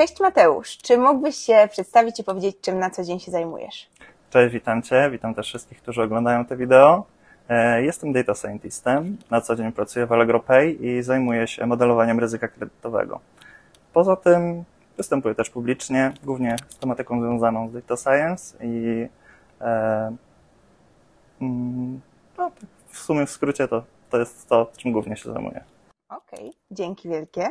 Cześć Mateusz, czy mógłbyś się przedstawić i powiedzieć, czym na co dzień się zajmujesz? Cześć, witam Cię, witam też wszystkich, którzy oglądają te wideo. E, jestem data scientistem, na co dzień pracuję w Allegro Pay i zajmuję się modelowaniem ryzyka kredytowego. Poza tym występuję też publicznie, głównie z tematyką związaną z data science i e, mm, no, w sumie w skrócie to, to jest to, czym głównie się zajmuję. Okej, okay, dzięki wielkie.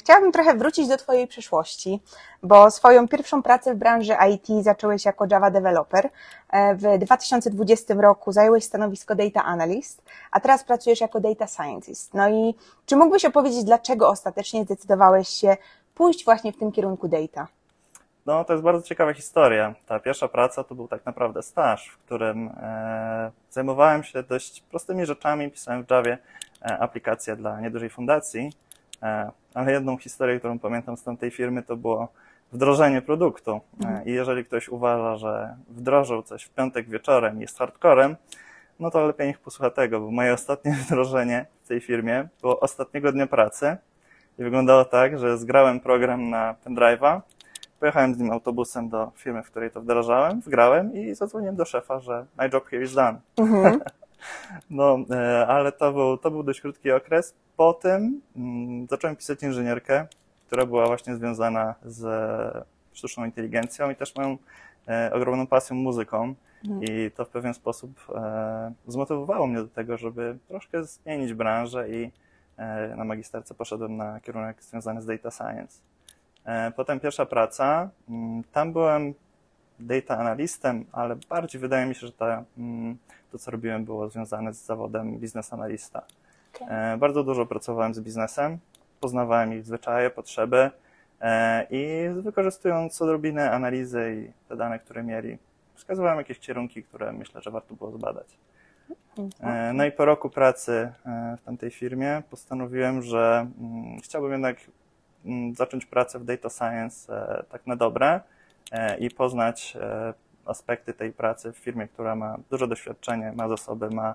Chciałabym trochę wrócić do Twojej przeszłości, bo swoją pierwszą pracę w branży IT zacząłeś jako Java developer. E, w 2020 roku zająłeś stanowisko Data Analyst, a teraz pracujesz jako Data Scientist. No i czy mógłbyś opowiedzieć, dlaczego ostatecznie zdecydowałeś się pójść właśnie w tym kierunku data? No, to jest bardzo ciekawa historia. Ta pierwsza praca to był tak naprawdę staż, w którym e, zajmowałem się dość prostymi rzeczami, pisałem w Javie e, aplikacje dla niedużej fundacji, ale jedną historię, którą pamiętam z tamtej firmy, to było wdrożenie produktu. E, mhm. I jeżeli ktoś uważa, że wdrożył coś w piątek wieczorem i jest hardcorem, no to lepiej niech posłucha tego, bo moje ostatnie wdrożenie w tej firmie było ostatniego dnia pracy i wyglądało tak, że zgrałem program na pendrive'a, pojechałem z nim autobusem do firmy, w której to wdrażałem, wgrałem i zadzwoniłem do szefa, że my job here is done. Mhm. No, e, ale to był, to był dość krótki okres. Potem mm, zacząłem pisać inżynierkę, która była właśnie związana z sztuczną inteligencją i też moją e, ogromną pasją muzyką. Mhm. I to w pewien sposób e, zmotywowało mnie do tego, żeby troszkę zmienić branżę i na magisterce poszedłem na kierunek związany z data science. Potem pierwsza praca, mm, tam byłem data analystem, ale bardziej wydaje mi się, że ta, mm, to, co robiłem, było związane z zawodem biznes analista. Okay. Bardzo dużo pracowałem z biznesem, poznawałem ich zwyczaje, potrzeby e, i wykorzystując odrobinę analizy i te dane, które mieli, wskazywałem jakieś kierunki, które myślę, że warto było zbadać. Mhm. No i po roku pracy w tamtej firmie postanowiłem, że mm, chciałbym jednak Mm, zacząć pracę w data science e, tak na dobre e, i poznać e, aspekty tej pracy w firmie, która ma duże doświadczenie, ma zasoby, ma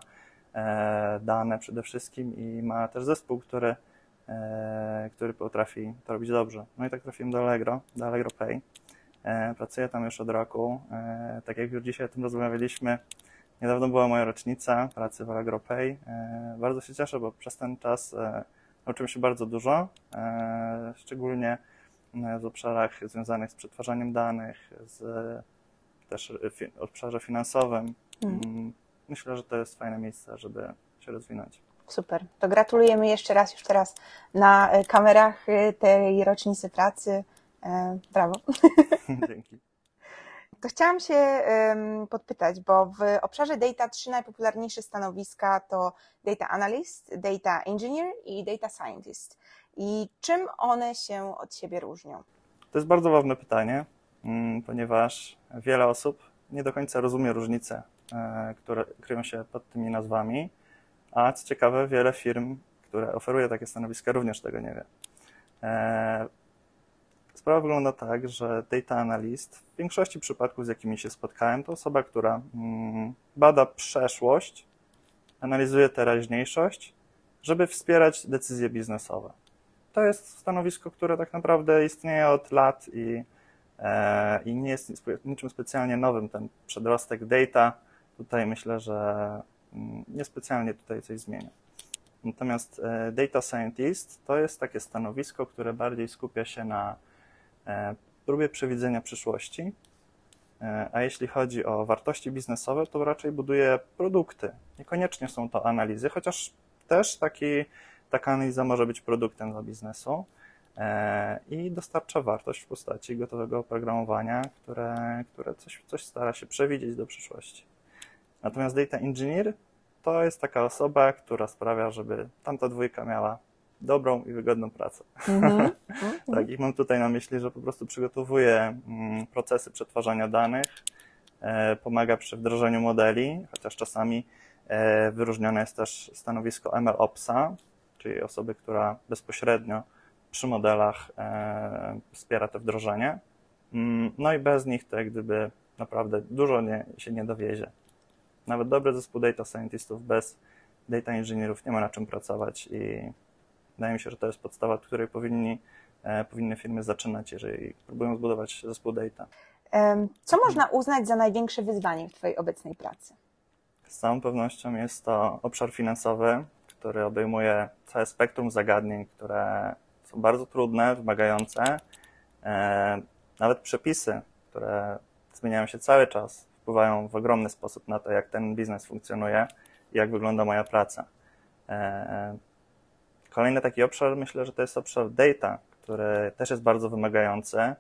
dane przede wszystkim i ma też zespół, który, który potrafi to robić dobrze. No i tak trafiłem do Allegro, do Allegro Pay. Pracuję tam już od roku. Tak jak już dzisiaj o tym rozmawialiśmy, niedawno była moja rocznica pracy w Allegro Pay. Bardzo się cieszę, bo przez ten czas Nauczyłem się bardzo dużo, e, szczególnie e, w obszarach związanych z przetwarzaniem danych, z też w obszarze finansowym. Mm. Myślę, że to jest fajne miejsce, żeby się rozwinąć. Super. To gratulujemy jeszcze raz, już teraz na e, kamerach tej rocznicy pracy. Brawo. Dzięki to chciałam się podpytać, bo w obszarze data trzy najpopularniejsze stanowiska to data analyst, data engineer i data scientist. I czym one się od siebie różnią? To jest bardzo ważne pytanie, mm, ponieważ wiele osób nie do końca rozumie różnice, e, które kryją się pod tymi nazwami, a co ciekawe, wiele firm, które oferuje takie stanowiska, również tego nie wie. E, Sprawa wygląda tak, że data analyst w większości przypadków, z jakimi się spotkałem, to osoba, która mm, bada przeszłość, analizuje teraźniejszość, żeby wspierać decyzje biznesowe. To jest stanowisko, które tak naprawdę istnieje od lat i, i nie jest niczym specjalnie nowym. Ten przedrostek data tutaj myślę, że mm, niespecjalnie tutaj coś zmienia. Natomiast e, data scientist to jest takie stanowisko, które bardziej skupia się na E, próbie przewidzenia przyszłości, e, a jeśli chodzi o wartości biznesowe, to raczej buduje produkty. Niekoniecznie są to analizy, chociaż też taki, taka analiza może być produktem dla biznesu e, i dostarcza wartość w postaci gotowego oprogramowania, które, które coś, coś stara się przewidzieć do przyszłości. Natomiast data engineer to jest taka osoba, która sprawia, żeby tamta dwójka miała dobrą i wygodną pracę. Mm-hmm. tak, i mam tutaj na myśli, że po prostu przygotowuje mm, procesy przetwarzania danych, e, pomaga przy wdrożeniu modeli, chociaż czasami e, wyróżnione jest też stanowisko MLOpsa, czyli osoby, która bezpośrednio przy modelach e, wspiera to wdrożenie. Mm, no i bez nich to jak gdyby naprawdę dużo nie, się nie dowiezie. Nawet dobry zespół data scientistów bez data inżynierów nie ma na czym pracować i Wydaje mi się, że to jest podstawa, od której powinni e, powinny firmy zaczynać, jeżeli próbują zbudować zespół data. Co można uznać za największe wyzwanie w Twojej obecnej pracy? Z całą pewnością jest to obszar finansowy, który obejmuje całe spektrum zagadnień, które są bardzo trudne, wymagające. E, nawet przepisy, które zmieniają się cały czas, wpływają w ogromny sposób na to, jak ten biznes funkcjonuje i jak wygląda moja praca. E, kolejny taki obszar, myślę, że to jest obszar data, który też jest bardzo wymagający.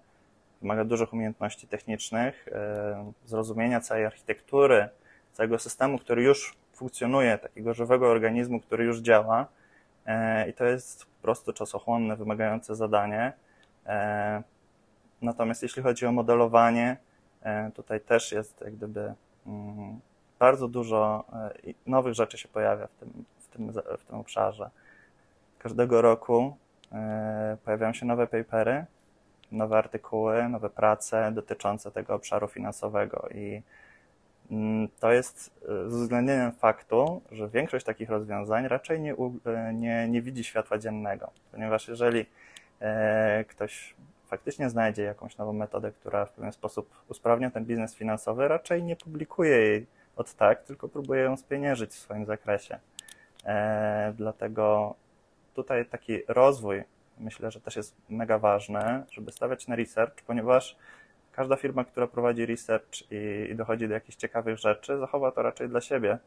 Wymaga dużych umiejętności technicznych, e, zrozumienia całej architektury, całego systemu, który już funkcjonuje, takiego żywego organizmu, który już działa. E, I to jest po prostu czasochłonne, wymagające zadanie. Natomiast jeśli chodzi o modelowanie, tutaj też jest jak gdyby mm, bardzo dużo nowych rzeczy się pojawia w tym, tym, w tym obszarze. Każdego roku e, pojawiają się nowe papery, nowe artykuły, nowe prace dotyczące tego obszaru finansowego i to jest e, z uwzględnieniem faktu, że większość takich rozwiązań raczej nie, e, nie, nie widzi światła dziennego, ponieważ jeżeli ktoś faktycznie znajdzie jakąś nową metodę, która w pewien sposób usprawnia ten biznes finansowy, raczej nie publikuje jej od tak, tylko próbuje ją spieniężyć w swoim zakresie. E, dlatego tutaj taki rozwój myślę, że też jest mega ważny, żeby stawiać na research, ponieważ każda firma, która prowadzi research i, i dochodzi do jakichś ciekawych rzeczy, zachowa to raczej dla siebie.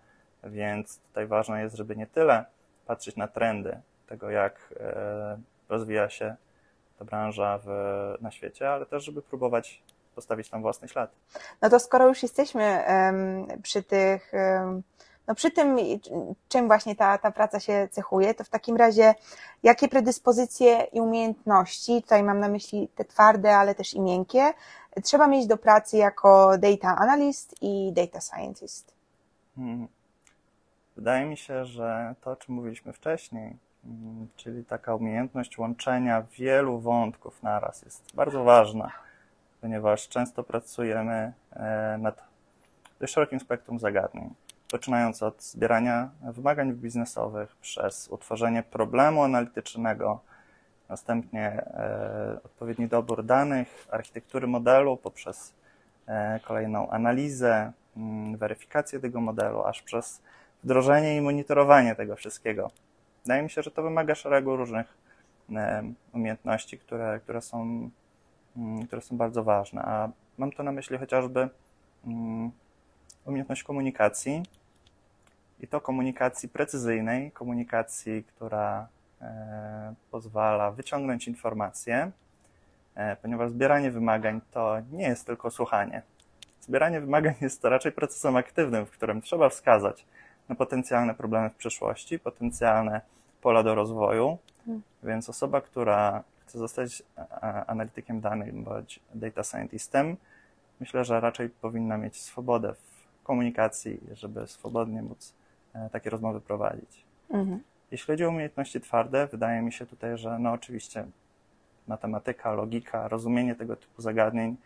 Więc tutaj ważne jest, żeby nie tyle patrzeć na trendy tego, jak e, rozwija się ta branża w, na świecie, ale też, żeby próbować postawić tam własny ślad. No to skoro już jesteśmy um, przy tych um no przy tym, czym właśnie ta, ta praca się cechuje, to w takim razie jakie predyspozycje i umiejętności, tutaj mam na myśli te twarde, ale też i miękkie, trzeba mieć do pracy jako data analyst i data scientist? Hmm. Wydaje mi się, że to, o czym mówiliśmy wcześniej, mm, czyli taka umiejętność łączenia wielu wątków naraz jest bardzo ważna, ponieważ często pracujemy e, nad dość szerokim spektrum zagadnień poczynając od zbierania wymagań biznesowych, przez utworzenie problemu analitycznego, następnie e, odpowiedni dobór danych, architektury modelu, poprzez e, kolejną analizę, mm, weryfikację tego modelu, aż przez wdrożenie i monitorowanie tego wszystkiego. Wydaje mi się, że to wymaga szeregu różnych e, umiejętności, które, które, są, mm, które są bardzo ważne. A mam tu na myśli chociażby mm, umiejętność komunikacji i to komunikacji precyzyjnej, komunikacji, która e, pozwala wyciągnąć informacje, e, ponieważ zbieranie wymagań to nie jest tylko słuchanie. Zbieranie wymagań jest to raczej procesem aktywnym, w którym trzeba wskazać na potencjalne problemy w przyszłości, potencjalne pola do rozwoju, hmm. więc osoba, która chce zostać analitykiem danych bądź data scientistem, myślę, że raczej powinna mieć swobodę w komunikacji, żeby swobodnie móc e, takie rozmowy prowadzić. Mhm. Jeśli chodzi o umiejętności twarde, wydaje mi się tutaj, że no oczywiście matematyka, logika, rozumienie tego typu zagadnień,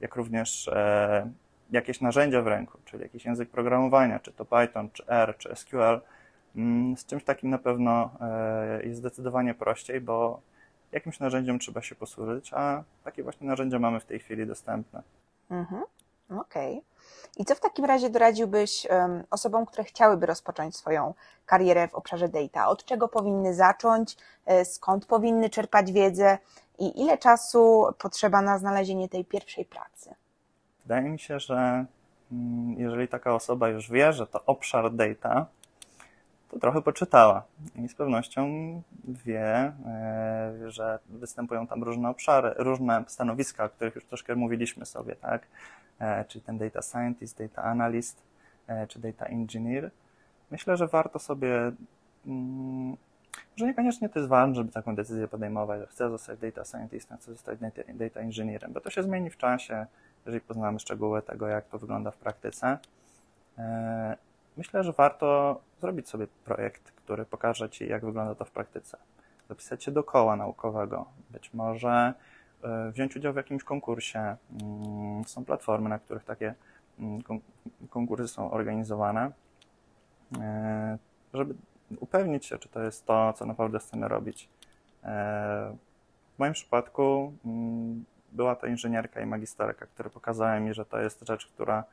jak również e, jakieś narzędzia w ręku, czyli jakiś język programowania, czy to Python, czy R, czy SQL, mm, z czymś takim na pewno e, jest zdecydowanie prościej, bo jakimś narzędziem trzeba się posłużyć, a takie właśnie narzędzia mamy w tej chwili dostępne. Mhm. Okej. Okay. I co w takim razie doradziłbyś um, osobom, które chciałyby rozpocząć swoją karierę w obszarze data? Od czego powinny zacząć? E, skąd powinny czerpać wiedzę? I ile czasu potrzeba na znalezienie tej pierwszej pracy? Wydaje mi się, że mm, jeżeli taka osoba już wie, że to obszar data, trochę poczytała i z pewnością wie, e, że występują tam różne obszary, różne stanowiska, o których już troszkę mówiliśmy sobie, tak? E, czyli ten data scientist, data analyst, e, czy data engineer. Myślę, że warto sobie, mm, że niekoniecznie to jest ważne, żeby taką decyzję podejmować, że chcę zostać data scientistem, chcę zostać data engineerem, bo to się zmieni w czasie, jeżeli poznamy szczegóły tego, jak to wygląda w praktyce. Myślę, że warto zrobić sobie projekt, który pokaże Ci, jak wygląda to w praktyce. Zapisać się do koła naukowego, być może e, wziąć udział w jakimś konkursie. Mm, są platformy, na których takie mm, konkursy są organizowane, e, żeby upewnić się, czy to jest to, co naprawdę chcemy robić. E, W moim przypadku mm, była to inżynierka i magisterka, które pokazały mi, że to jest rzecz, która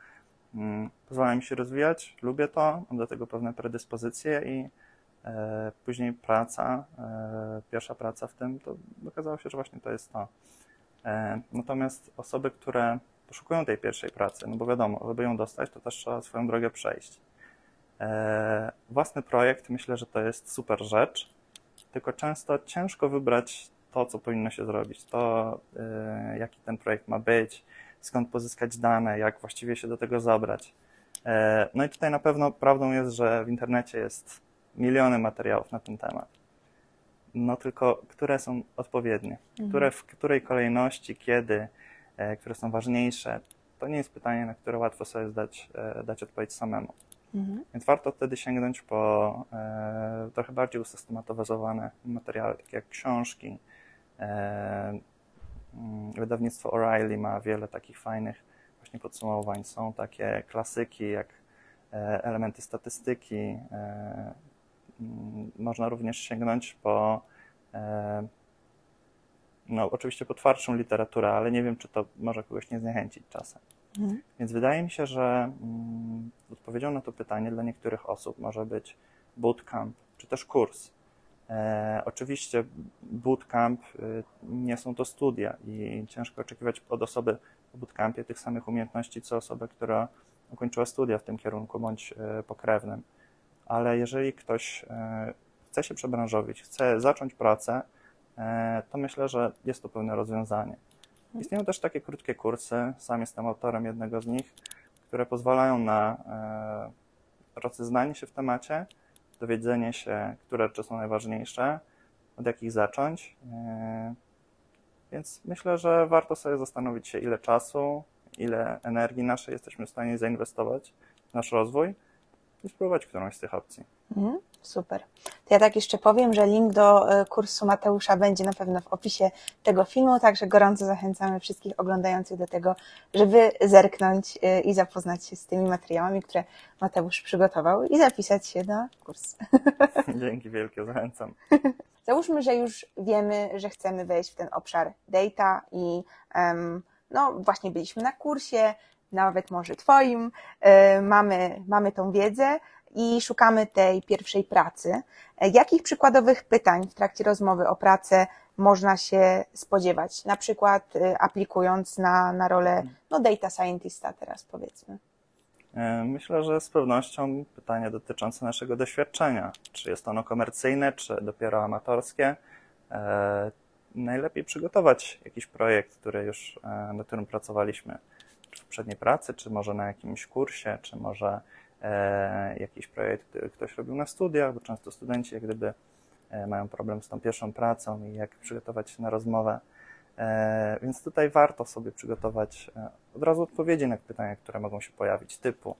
pozwala mi się rozwijać, lubię to, mam do tego pewne predyspozycje i e, później praca, e, pierwsza praca w tym, to okazało się, że właśnie to jest to. E, natomiast osoby, które poszukują tej pierwszej pracy, no bo wiadomo, żeby ją dostać, to też trzeba swoją drogę przejść. Własny projekt, myślę, że to jest super rzecz, tylko często ciężko wybrać to, co powinno się zrobić, to, jaki ten projekt ma być, skąd pozyskać dane, jak właściwie się do tego zabrać. E, no i tutaj na pewno prawdą jest, że w internecie jest miliony materiałów na ten temat. No tylko, które są odpowiednie, mhm. które w której kolejności, kiedy, które są ważniejsze, to nie jest pytanie, na które łatwo sobie zdać, dać odpowiedź samemu. Mhm. Więc warto wtedy sięgnąć po e, trochę bardziej usystematyzowane materiały, takie jak książki. E, wydawnictwo O'Reilly ma wiele takich fajnych właśnie podsumowań. Są takie klasyki jak e, elementy statystyki. E, mm, można również sięgnąć po e, no, oczywiście po twardszą literaturę, ale nie wiem, czy to może kogoś nie zniechęcić czasem. Mhm. Więc wydaje mi się, że mm, odpowiedzią na to pytanie dla niektórych osób może być bootcamp, czy też kurs. E, oczywiście bootcamp y, nie są to studia i ciężko oczekiwać od osoby w bootcampie tych samych umiejętności, co osoba, która ukończyła studia w tym kierunku bądź e, pokrewnym. Ale jeżeli ktoś e, chce się przebranżowić, chce zacząć pracę, to myślę, że jest to pewne rozwiązanie. Istnieją też takie krótkie kursy, sam jestem autorem jednego z nich, które pozwalają na e, rozeznanie się w temacie, dowiedzenie się, które rzeczy są najważniejsze, od jakich zacząć. E, więc myślę, że warto sobie zastanowić się, ile czasu, ile energii naszej jesteśmy w stanie zainwestować w nasz rozwój i spróbować którąś z tych opcji. Mhm. Super. To ja tak jeszcze powiem, że link do e, kursu Mateusza będzie na pewno w opisie tego filmu, także gorąco zachęcamy wszystkich oglądających do tego, żeby zerknąć e, i zapoznać się z tymi materiałami, które Mateusz przygotował i zapisać się na kurs. Dzięki wielkie, zachęcam. Załóżmy, że już wiemy, że chcemy wejść w ten obszar data i um, no właśnie byliśmy na kursie, nawet może Twoim, e, mamy, mamy tą wiedzę, i szukamy tej pierwszej pracy. E, jakich przykładowych pytań w trakcie rozmowy o pracę można się spodziewać, na przykład e, aplikując na, na rolę no, data scientista teraz powiedzmy? E, myślę, że z pewnością pytania dotyczące naszego doświadczenia. Czy jest ono komercyjne, czy dopiero amatorskie? Najlepiej przygotować jakiś projekt, który już, na którym pracowaliśmy czy w poprzedniej pracy, czy może na jakimś kursie, czy może jakiś projekt, który ktoś robił na studiach, bo często studenci jak gdyby e, mają problem z tą pierwszą pracą i jak przygotować się na rozmowę. E, więc tutaj warto sobie przygotować od razu odpowiedzi na pytania, które mogą się pojawić, typu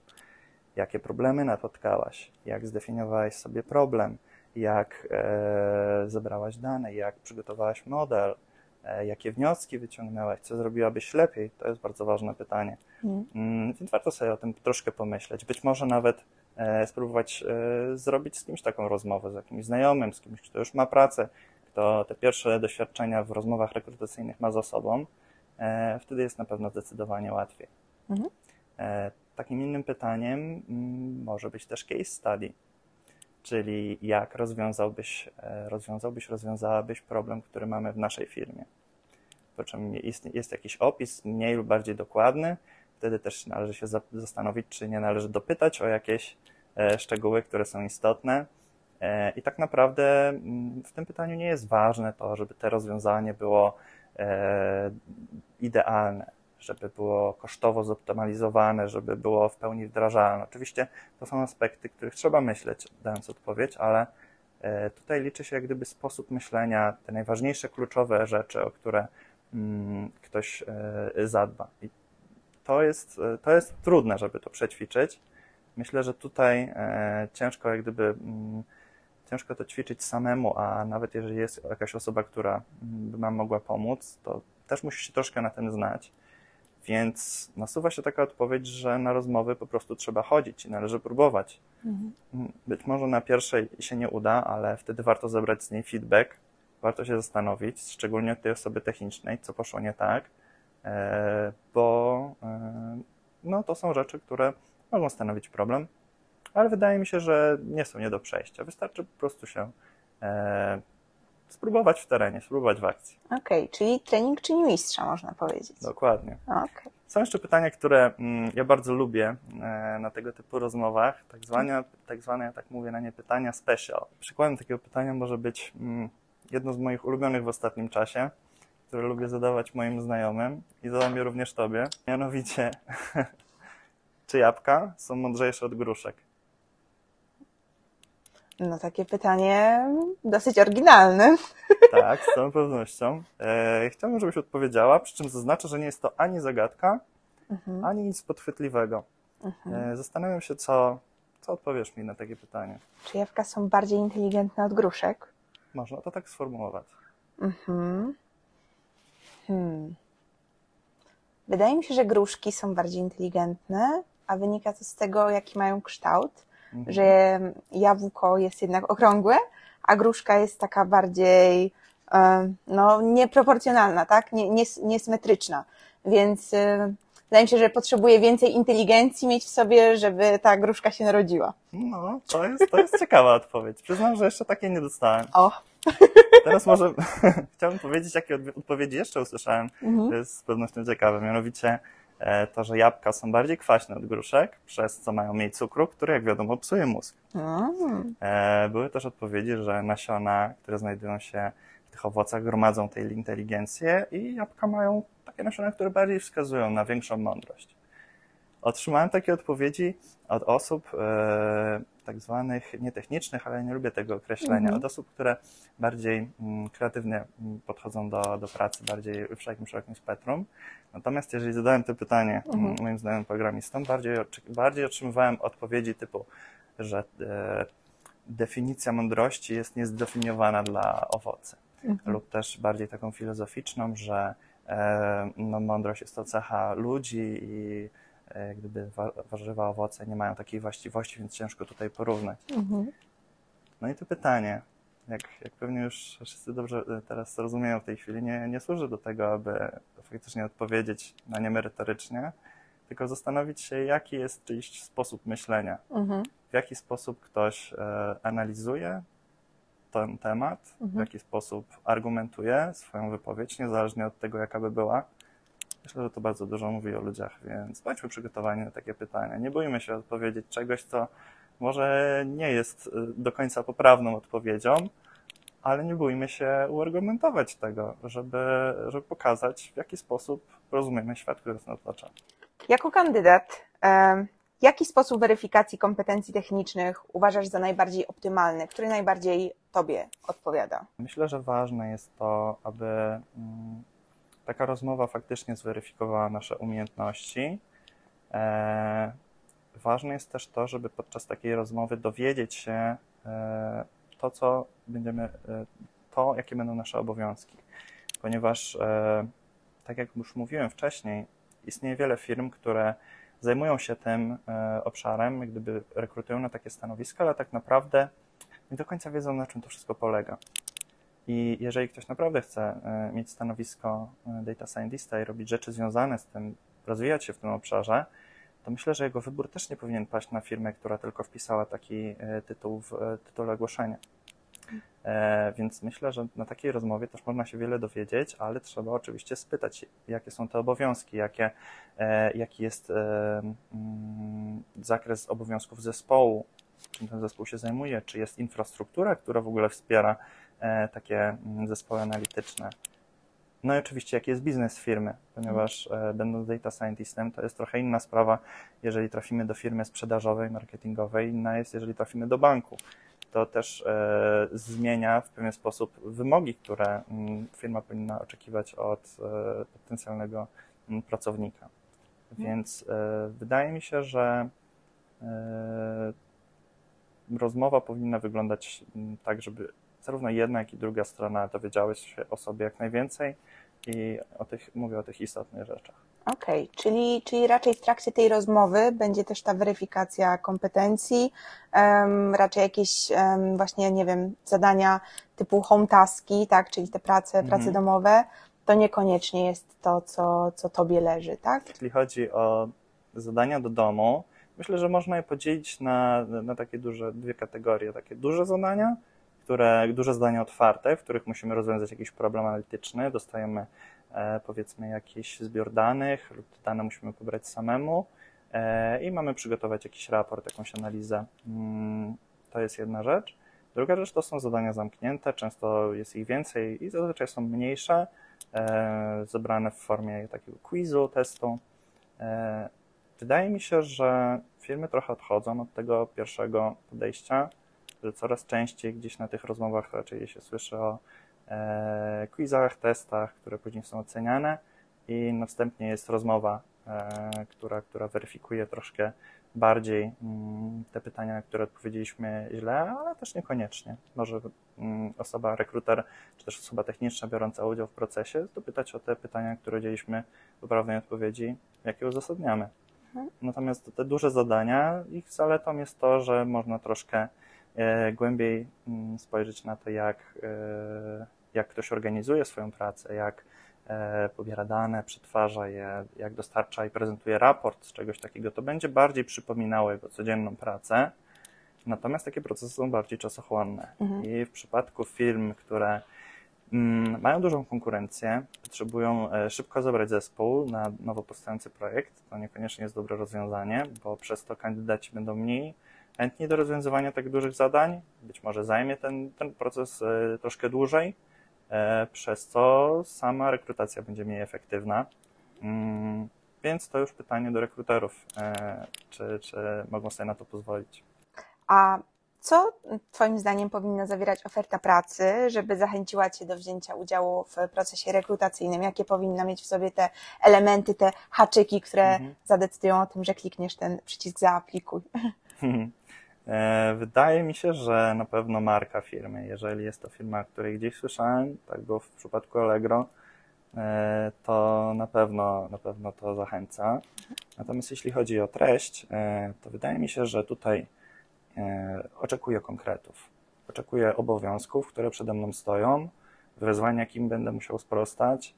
jakie problemy napotkałaś, jak zdefiniowałeś sobie problem, jak zebrałaś dane, jak przygotowałaś model, E, jakie wnioski wyciągnęłaś, co zrobiłabyś lepiej? To jest bardzo ważne pytanie. Mm. mm. Więc warto sobie o tym troszkę pomyśleć. Być może nawet e, spróbować e, zrobić z kimś taką rozmowę, z jakimś znajomym, z kimś, kto już ma pracę, kto te pierwsze doświadczenia w rozmowach rekrutacyjnych ma za sobą. Wtedy jest na pewno zdecydowanie łatwiej. Mm. Takim innym pytaniem mm, może być też case study czyli jak rozwiązałbyś, e, rozwiązałbyś, rozwiązałabyś problem, który mamy w naszej firmie. Po czym jest, jest jakiś opis mniej lub bardziej dokładny, wtedy też należy się zastanowić, czy nie należy dopytać o jakieś e, szczegóły, które są istotne. E, I tak naprawdę mm, w tym pytaniu nie jest ważne to, żeby to rozwiązanie było idealne żeby było kosztowo zoptymalizowane, żeby było w pełni wdrażalne. Oczywiście to są aspekty, których trzeba myśleć, dając odpowiedź, ale e, tutaj liczy się jak gdyby sposób myślenia, te najważniejsze, kluczowe rzeczy, o które mm, ktoś e, zadba. I to jest, e, to jest trudne, żeby to przećwiczyć. Myślę, że tutaj ciężko jak gdyby mm, ciężko to ćwiczyć samemu, a nawet jeżeli jest jakaś osoba, która mm, by nam mogła pomóc, to też musi się troszkę na tym znać. Więc nasuwa się taka odpowiedź, że na rozmowy po prostu trzeba chodzić i należy próbować. Mhm. Być może na pierwszej się nie uda, ale wtedy warto zebrać z niej feedback warto się zastanowić, szczególnie tej osoby technicznej, co poszło nie tak, e, bo e, no, to są rzeczy, które mogą stanowić problem, ale wydaje mi się, że nie są nie do przejścia. Wystarczy po prostu się e, spróbować w terenie, spróbować w akcji. Okej, czyli trening czyni mistrza, można powiedzieć. Dokładnie. Okej. Są jeszcze pytania, które mm, ja bardzo lubię e, na tego typu rozmowach, tak zwane, tak zwane, ja tak mówię na nie, pytania special. Przykładem takiego pytania może być mm, jedno z moich ulubionych w ostatnim czasie, które lubię zadawać moim znajomym i zadam je również Tobie. Mianowicie, czy jabłka są mądrzejsze od gruszek? No takie pytanie dosyć oryginalne. Tak, z całą pewnością. E, chciałbym, żebyś odpowiedziała, przy czym zaznaczę, że nie jest to ani zagadka, Mhm. ani nic podchwytliwego. E, zastanawiam się, co, co odpowiesz mi na takie pytanie. Czy jabłka są bardziej inteligentne od gruszek? Można to tak sformułować. Mhm. Hmm. Wydaje mi się, że gruszki są bardziej inteligentne, a wynika to z tego, jaki mają kształt, Mhm. że jabłko jest jednak okrągłe, a gruszka jest taka bardziej no, nieproporcjonalna, tak? Nie, nie, niesymetryczna. Więc wydaje mi się, że potrzebuje więcej inteligencji mieć w sobie, żeby ta gruszka się narodziła. No, to jest, to jest ciekawa odpowiedź. Przyznam, że jeszcze takiej nie dostałem. O, Teraz może chciałbym powiedzieć, jakie odpowiedzi jeszcze usłyszałem. Mhm. To jest z pewnością ciekawe. Mianowicie to, że jabłka są bardziej kwaśne od gruszek, przez co mają mniej cukru, który, jak wiadomo, psuje mózg. Mm. E, Były też odpowiedzi, że nasiona, które znajdują się w tych owocach, gromadzą tej inteligencję i jabłka mają takie nasiona, które bardziej wskazują na większą mądrość. Otrzymałem takie odpowiedzi od osób e, tak zwanych nietechnicznych, ale nie lubię tego określenia, Mhm. od osób, które bardziej mm, kreatywnie mm, podchodzą do, do pracy, bardziej w takim szerokim spektrum. Natomiast jeżeli zadałem to pytanie mm, moim znajomym programistom, bardziej, bardziej otrzymywałem odpowiedzi typu, że e, definicja mądrości jest niezdefiniowana dla owocy. Mhm. Lub też bardziej taką filozoficzną, że e, no, mądrość jest to cecha ludzi i gdyby wa- warzywa, owoce nie mają takiej właściwości, więc ciężko tutaj porównać. Mhm. No i to pytanie, jak, jak pewnie już wszyscy dobrze e, teraz rozumieją w tej chwili, nie, nie służy do tego, aby faktycznie odpowiedzieć na nie merytorycznie, tylko zastanowić się, jaki jest czyjś sposób myślenia Mhm. w jaki sposób ktoś e, analizuje ten temat, w Mhm. jaki sposób argumentuje swoją wypowiedź, niezależnie od tego, jaka by była. Myślę, że to bardzo dużo mówi o ludziach, więc bądźmy przygotowani na takie pytania. Nie bójmy się odpowiedzieć czegoś, co może nie jest e, do końca poprawną odpowiedzią, ale nie bójmy się uargumentować tego, żeby, żeby pokazać, w jaki sposób rozumiemy świat, który nas otacza. Jako kandydat, jaki sposób weryfikacji kompetencji technicznych uważasz za najbardziej optymalny? Który najbardziej Tobie odpowiada? Myślę, że ważne jest to, aby mm, taka rozmowa faktycznie zweryfikowała nasze umiejętności. E, ważne jest też to, żeby podczas takiej rozmowy dowiedzieć się e, to, co będziemy, e, to, jakie będą nasze obowiązki. Ponieważ, e, tak jak już mówiłem wcześniej, istnieje wiele firm, które zajmują się tym e, obszarem, gdyby rekrutują na takie stanowiska, ale tak naprawdę nie do końca wiedzą, na czym to wszystko polega. I jeżeli ktoś naprawdę chce e, mieć stanowisko e, data scientista i robić rzeczy związane z tym, rozwijać się w tym obszarze, to myślę, że jego wybór też nie powinien paść na firmę, która tylko wpisała taki e, tytuł w tytule ogłoszenia. Więc myślę, że na takiej rozmowie też można się wiele dowiedzieć, ale trzeba oczywiście spytać, jakie są te obowiązki, jakie, jaki jest mm, zakres obowiązków zespołu, czym ten zespół się zajmuje, czy jest infrastruktura, która w ogóle wspiera takie mm, zespoły analityczne. No i oczywiście, jaki jest biznes firmy, ponieważ e, będąc data scientistem, to jest trochę inna sprawa, jeżeli trafimy do firmy sprzedażowej, marketingowej, inna jest, jeżeli trafimy do banku. To też e, zmienia w pewien sposób wymogi, które mm, firma powinna oczekiwać od e, potencjalnego mm, pracownika. Więc e, wydaje mi się, że e, rozmowa powinna wyglądać tak, żeby zarówno jedna, jak i druga strona dowiedziały się o sobie jak najwięcej, i o tych, mówię o tych istotnych rzeczach. Okej, okay. czyli, czyli raczej w trakcie tej rozmowy będzie też ta weryfikacja kompetencji, um, raczej jakieś um, właśnie, nie wiem, zadania typu home taski, tak, czyli te prace, mhm. prace domowe, to niekoniecznie jest to, co, co tobie leży, tak? Jeśli chodzi o zadania do domu, myślę, że można je podzielić na, na takie duże, dwie kategorie. Takie duże zadania, które, duże zadania otwarte, w których musimy rozwiązać jakiś problem analityczny, dostajemy e, powiedzmy jakiś zbiór danych lub dane musimy pobrać samemu e, i mamy przygotować jakiś raport, jakąś analizę. Mm, to jest jedna rzecz. Druga rzecz to są zadania zamknięte, często jest ich więcej i zazwyczaj są mniejsze, e, zebrane w formie takiego quizu, testu. Wydaje mi się, że firmy trochę odchodzą od tego pierwszego podejścia, coraz częściej gdzieś na tych rozmowach raczej się słyszy o e, quizach, testach, które później są oceniane i następnie jest rozmowa, e, która, która weryfikuje troszkę bardziej mm, te pytania, na które odpowiedzieliśmy źle, ale też niekoniecznie. Może mm, osoba, rekruter, czy też osoba techniczna biorąca udział w procesie, dopytać o te pytania, które udzieliśmy poprawnej odpowiedzi, jakie uzasadniamy. Mhm. Natomiast te duże zadania, ich zaletą jest to, że można troszkę głębiej mm, spojrzeć na to, jak, e, jak ktoś organizuje swoją pracę, jak E, pobiera dane, przetwarza je, jak dostarcza i prezentuje raport z czegoś takiego, to będzie bardziej przypominało jego codzienną pracę. Natomiast takie procesy są bardziej czasochłonne. Mhm. I w przypadku firm, które mm, mają dużą konkurencję, potrzebują e, szybko zebrać zespół na nowo powstający projekt, to niekoniecznie jest dobre rozwiązanie, bo przez to kandydaci będą mniej chętni do rozwiązywania tak dużych zadań. Być może zajmie ten, ten proces e, troszkę dłużej E, przez co sama rekrutacja będzie mniej efektywna. Mm, więc to już pytanie do rekruterów, e, czy, czy mogą sobie na to pozwolić. A co Twoim zdaniem powinna zawierać oferta pracy, żeby zachęciła Cię do wzięcia udziału w procesie rekrutacyjnym? Jakie powinna mieć w sobie te elementy, te haczyki, które mhm. zadecydują o tym, że klikniesz ten przycisk zaaplikuj? E, wydaje mi się, że na pewno marka firmy. Jeżeli jest to firma, o której gdzieś słyszałem, tak było w przypadku Allegro, e, to na pewno, na pewno to zachęca. Natomiast jeśli chodzi o treść, e, to wydaje mi się, że tutaj oczekuję konkretów. Oczekuję obowiązków, które przede mną stoją, wyzwań, jakim będę musiał sprostać,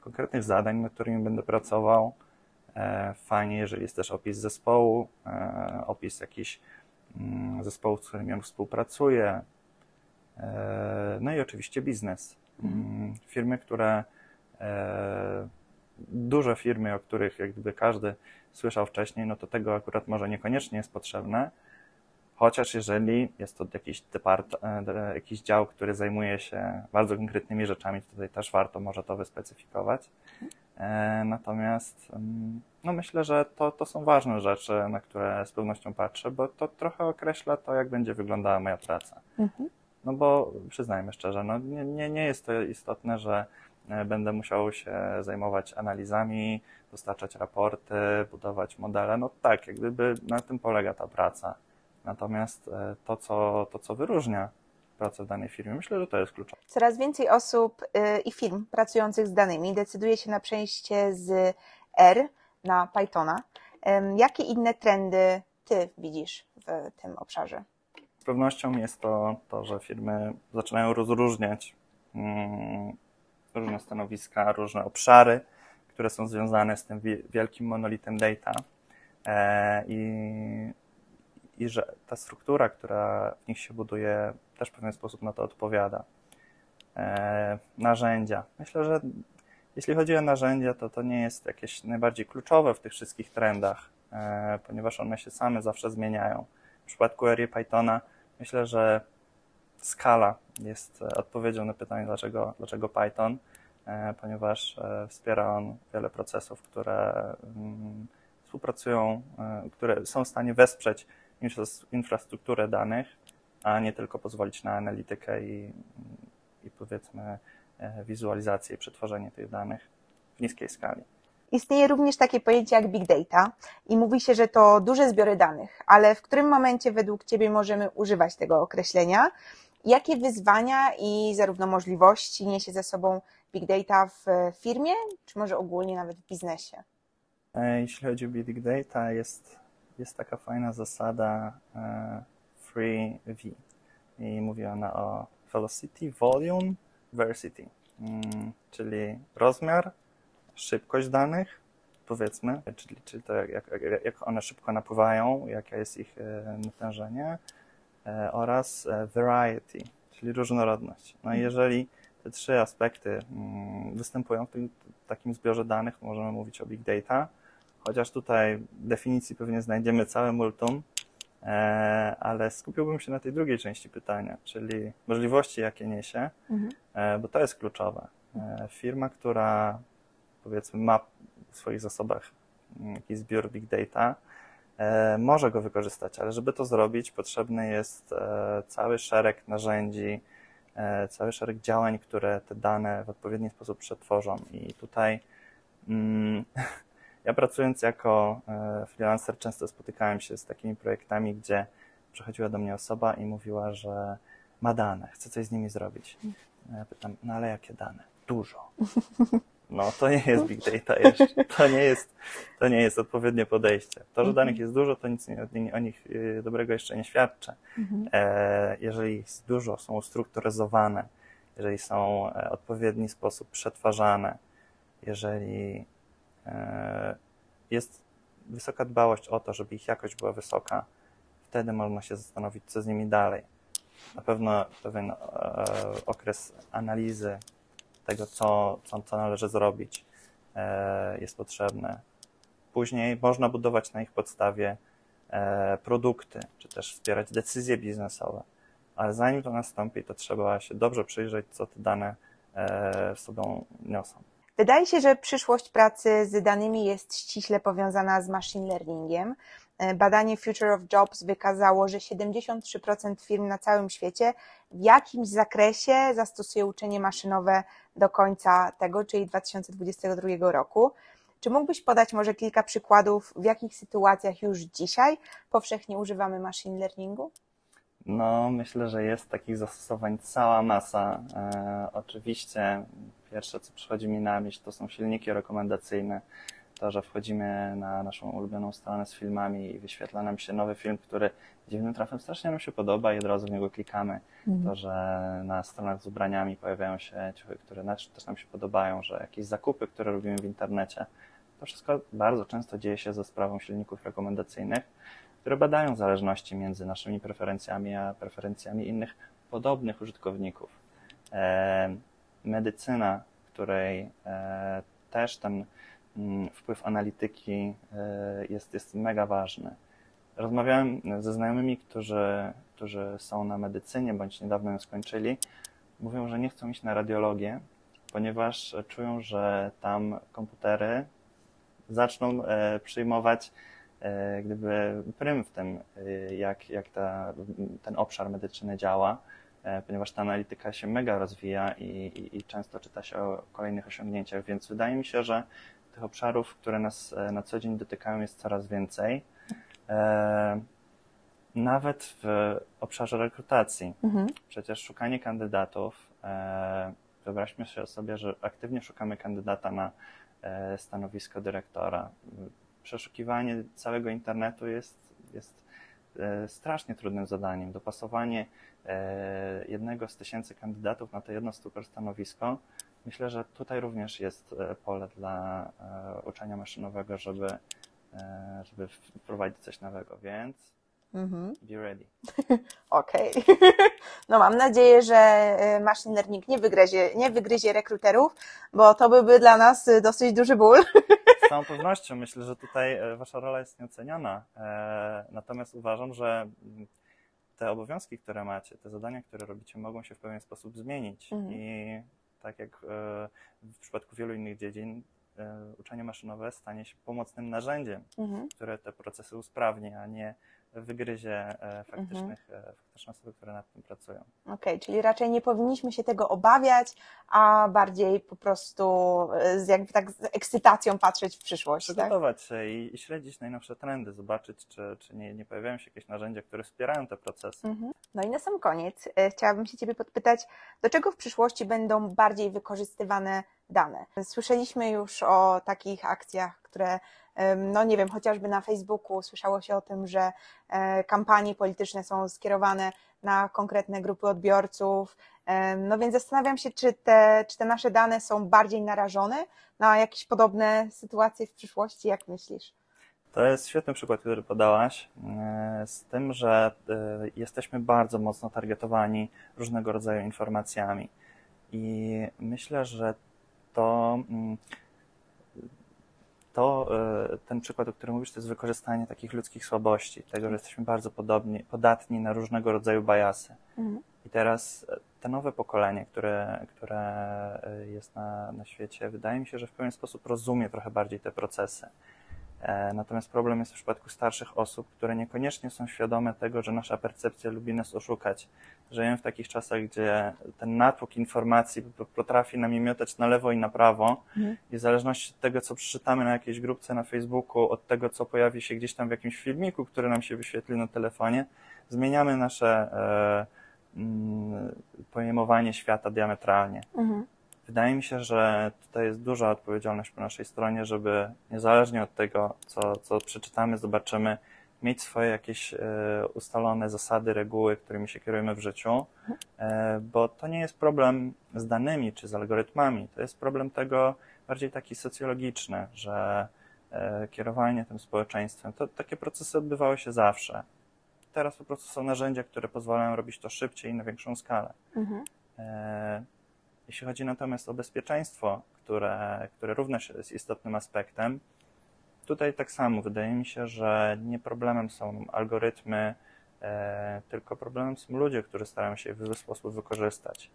konkretnych zadań, nad którymi będę pracował, fajnie, jeżeli jest też opis zespołu, e, opis jakiś mm, zespołu, z którym ja współpracuję. E, no i oczywiście biznes. Mhm. Mm, firmy, które duże firmy, o których jak gdyby każdy słyszał wcześniej, no to tego akurat może niekoniecznie jest potrzebne. Chociaż jeżeli jest to jakiś depart, jakiś dział, który zajmuje się bardzo konkretnymi rzeczami, to tutaj też warto może to wyspecyfikować. E, natomiast no myślę, że to, to są ważne rzeczy, na które z pewnością patrzę, bo to trochę określa to, jak będzie wyglądała moja praca. Mhm. No bo przyznajmy szczerze, no nie, nie, nie jest to istotne, że e, będę musiał się zajmować analizami, dostarczać raporty, budować modele. No tak, jak gdyby na tym polega ta praca. Natomiast e, to, co, to, co wyróżnia pracę w danej firmie. Myślę, że to jest kluczowe. Coraz więcej osób y, i firm pracujących z danymi decyduje się na przejście z R na Pythona. Jakie inne trendy Ty widzisz w tym obszarze? Z pewnością jest to to, że firmy zaczynają rozróżniać mm, różne stanowiska, różne obszary, które są związane z tym wielkim monolitem data. E, I i że ta struktura, która w nich się buduje, też w pewien sposób na to odpowiada. E, narzędzia. Myślę, że jeśli chodzi o narzędzia, to to nie jest jakieś najbardziej kluczowe w tych wszystkich trendach, e, ponieważ one się same zawsze zmieniają. W przypadku Erie Pythona myślę, że skala jest odpowiedzią na pytanie, dlaczego, dlaczego Python, e, ponieważ e, wspiera on wiele procesów, które mm, współpracują, e, które są w stanie wesprzeć infrastrukturę danych, a nie tylko pozwolić na analitykę i, i powiedzmy e, wizualizację i przetworzenie tych danych w niskiej skali. Istnieje również takie pojęcie jak big data i mówi się, że to duże zbiory danych, ale w którym momencie według Ciebie możemy używać tego określenia? Jakie wyzwania i zarówno możliwości niesie ze sobą big data w firmie, czy może ogólnie nawet w biznesie? E, jeśli chodzi o big data, jest, jest taka fajna zasada free V i mówi ona o velocity, volume, versity, mm, czyli rozmiar, szybkość danych, powiedzmy, czyli, czyli to jak, jak, jak one szybko napływają, jakie jest ich natężenie oraz variety, czyli różnorodność. No i mhm. jeżeli te trzy aspekty mm, występują w takim zbiorze danych, możemy mówić o big data, chociaż tutaj definicji pewnie znajdziemy całe multum, e, ale skupiłbym się na tej drugiej części pytania, czyli możliwości, jakie niesie, mhm. E, bo to jest kluczowe. E, firma, która powiedzmy ma w swoich zasobach mm, jakiś zbiór big data, może go wykorzystać, ale żeby to zrobić, potrzebny jest cały szereg narzędzi, cały szereg działań, które te dane w odpowiedni sposób przetworzą. I tutaj mm, ja pracując jako e, freelancer często spotykałem się z takimi projektami, gdzie przychodziła do mnie osoba i mówiła, że ma dane, chce coś z nimi zrobić. Ja pytam, no ale jakie dane? Dużo. No, to nie jest big data jeszcze. To nie jest, to nie jest odpowiednie podejście. To, że danych jest dużo, to nic nie, o nich y, dobrego jeszcze nie świadczy. Mhm. E, jeżeli jest dużo, są ustrukturyzowane, jeżeli są e, w odpowiedni sposób przetwarzane, jeżeli e, jest wysoka dbałość o to, żeby ich jakość była wysoka, wtedy można się zastanowić, co z nimi dalej. Na pewno pewien okres analizy tego, co, co, co należy zrobić, e, jest potrzebne. Później można budować na ich podstawie e, produkty, czy też wspierać decyzje biznesowe. Ale zanim to nastąpi, to trzeba się dobrze przyjrzeć, co te dane e, sobą niosą. Wydaje się, że przyszłość pracy z danymi jest ściśle powiązana z machine learningiem. E, badanie Future of Jobs wykazało, że 73% firm na całym świecie w jakimś zakresie zastosuje uczenie maszynowe do końca tego, czyli 2022 roku. Czy mógłbyś podać może kilka przykładów, w jakich sytuacjach już dzisiaj powszechnie używamy machine learningu? No, myślę, że jest takich zastosowań cała masa. E, oczywiście pierwsze, co przychodzi mi na myśl, to są silniki rekomendacyjne. To, że wchodzimy na naszą ulubioną stronę z filmami i wyświetla nam się nowy film, który dziwnym trafem strasznie nam się podoba i od razu w niego klikamy. Mhm. To, że na stronach z ubraniami pojawiają się ciuchy, które też nam się podobają, że jakieś zakupy, które robimy w internecie. To wszystko bardzo często dzieje się za sprawą silników rekomendacyjnych, które badają zależności między naszymi preferencjami a preferencjami innych podobnych użytkowników. E, medycyna, której e, też ten mm, wpływ analityki e, jest, jest mega ważny. Rozmawiałem ze znajomymi, którzy, którzy są na medycynie bądź niedawno ją skończyli. Mówią, że nie chcą iść na radiologię, ponieważ czują, że tam komputery zaczną przyjmować gdyby prym w tym, jak, jak ta, ten obszar medyczny działa E, ponieważ ta analityka się mega rozwija i, i, i, często czyta się o kolejnych osiągnięciach, więc wydaje mi się, że tych obszarów, które nas e, na co dzień dotykają, jest coraz więcej. E, nawet w obszarze rekrutacji. Mhm. Przecież szukanie kandydatów, e, wyobraźmy sobie, że aktywnie szukamy kandydata na e, stanowisko dyrektora. Przeszukiwanie całego internetu jest, jest E, strasznie trudnym zadaniem. Dopasowanie e, jednego z tysięcy kandydatów na to jedno super stanowisko. Myślę, że tutaj również jest e, pole dla uczenia maszynowego, żeby, żeby wprowadzić coś nowego, więc mhm. be ready. Okej. Okay. No mam nadzieję, że machine learning nie wygryzie, nie wygryzie rekruterów, bo to byłby dla nas dosyć duży ból. Z całą pewnością myślę, że tutaj e, wasza rola jest nieoceniana. E, natomiast uważam, że te obowiązki, które macie, te zadania, które robicie, mogą się w pewien sposób zmienić. Mhm. I tak jak e, w przypadku wielu innych dziedzin, uczenie maszynowe stanie się pomocnym narzędziem, mhm. które te procesy usprawni, a nie wygryzie e, faktycznych, e, faktyczne osoby, które nad tym pracują. Okej, czyli raczej nie powinniśmy się tego obawiać, a bardziej po prostu e, z jakby tak z ekscytacją patrzeć w przyszłość, tak? Przygotować się i, i śledzić najnowsze trendy, zobaczyć, czy, czy nie, nie pojawiają się jakieś narzędzia, które wspierają te procesy. Mhm. No i na sam koniec chciałabym się Ciebie podpytać, do czego w przyszłości będą bardziej wykorzystywane dane? Słyszeliśmy już o takich akcjach, które, no nie wiem, chociażby na Facebooku słyszało się o tym, że e, kampanie polityczne są skierowane na konkretne grupy odbiorców. No więc zastanawiam się, czy te, czy te nasze dane są bardziej narażone na jakieś podobne sytuacje w przyszłości, jak myślisz? To jest świetny przykład, który podałaś, e, z tym, że e, jesteśmy bardzo mocno targetowani różnego rodzaju informacjami. I myślę, że to, mm, to e, ten przykład, o którym mówisz, to jest wykorzystanie takich ludzkich słabości, tego, że jesteśmy bardzo podobni, podatni na różnego rodzaju bajasy. Mhm. I teraz e, te nowe pokolenie, które, które e, jest na, na świecie, wydaje mi się, że w pewien sposób rozumie trochę bardziej te procesy. E, Natomiast problem jest w przypadku starszych osób, które niekoniecznie są świadome tego, że nasza percepcja lubi nas oszukać. Żyjemy w takich czasach, gdzie ten natłok informacji po- potrafi nami miotać na lewo i na prawo Mhm. i w zależności od tego, co przeczytamy na jakiejś grupce na Facebooku, od tego, co pojawi się gdzieś tam w jakimś filmiku, który nam się wyświetli na telefonie, zmieniamy nasze e, mm, pojmowanie świata diametralnie. Mhm. Wydaje mi się, że tutaj jest duża odpowiedzialność po naszej stronie, żeby niezależnie od tego, co, co przeczytamy, zobaczymy, mieć swoje jakieś e, ustalone zasady, reguły, którymi się kierujemy w życiu, e, bo to nie jest problem z danymi czy z algorytmami, to jest problem tego bardziej taki socjologiczny, że e, kierowanie tym społeczeństwem, to takie procesy odbywały się zawsze. Teraz po prostu są narzędzia, które pozwalają robić to szybciej i na większą skalę. Mhm. Jeśli chodzi natomiast o bezpieczeństwo, które, które również jest istotnym aspektem, tutaj tak samo wydaje mi się, że nie problemem są algorytmy, e, tylko problemem są ludzie, którzy starają się je w zły sposób wykorzystać.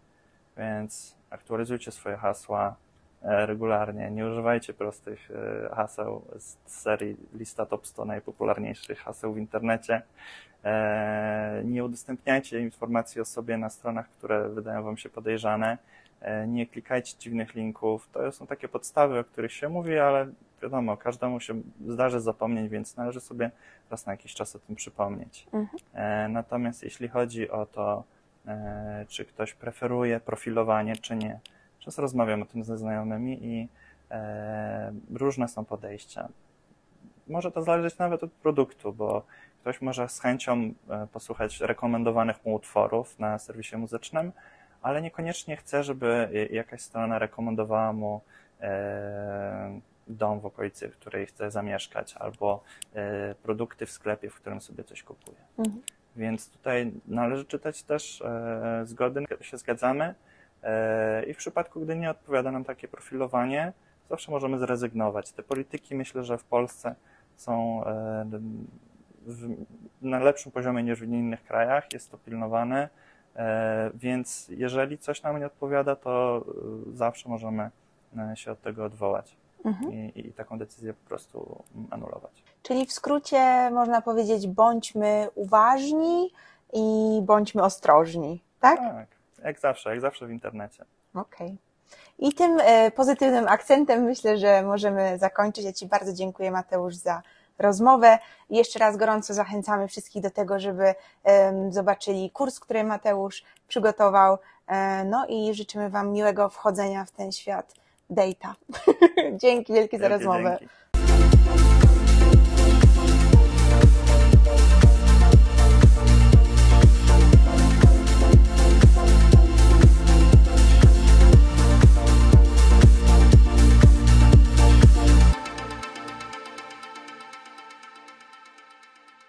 Więc aktualizujcie swoje hasła e, regularnie, nie używajcie prostych e, haseł z serii lista top 100 najpopularniejszych haseł w internecie. Nie udostępniajcie informacji o sobie na stronach, które wydają Wam się podejrzane. E, Nie klikajcie dziwnych linków. To są takie podstawy, o których się mówi, ale wiadomo, każdemu się zdarzy zapomnieć, więc należy sobie raz na jakiś czas o tym przypomnieć. Mhm. E, Natomiast jeśli chodzi o to, e, czy ktoś preferuje profilowanie, czy nie, często rozmawiam o tym ze znajomymi i różne są podejścia. Może to zależeć nawet od produktu, bo ktoś może z chęcią posłuchać rekomendowanych mu utworów na serwisie muzycznym, ale niekoniecznie chce, żeby jakaś strona rekomendowała mu e, dom w okolicy, w której chce zamieszkać, albo e, produkty w sklepie, w którym sobie coś kupuje. Mhm. Więc tutaj należy czytać też e, zgody, się zgadzamy i w przypadku, gdy nie odpowiada nam takie profilowanie, zawsze możemy zrezygnować. Te polityki myślę, że w Polsce są w, na lepszym poziomie niż w innych krajach, jest to pilnowane, więc jeżeli coś nam nie odpowiada, to e, zawsze możemy e, się od tego odwołać Mhm. i, i taką decyzję po prostu anulować. Czyli w skrócie można powiedzieć, bądźmy uważni i bądźmy ostrożni, tak? Tak, jak zawsze, jak zawsze w internecie. Okej. I tym e, pozytywnym akcentem myślę, że możemy zakończyć. Ja Ci bardzo dziękuję, Mateusz, za rozmowę. Jeszcze raz gorąco zachęcamy wszystkich do tego, żeby zobaczyli kurs, który Mateusz przygotował. E, No i życzymy Wam miłego wchodzenia w ten świat data. Dzięki wielkie za rozmowę. dzięki.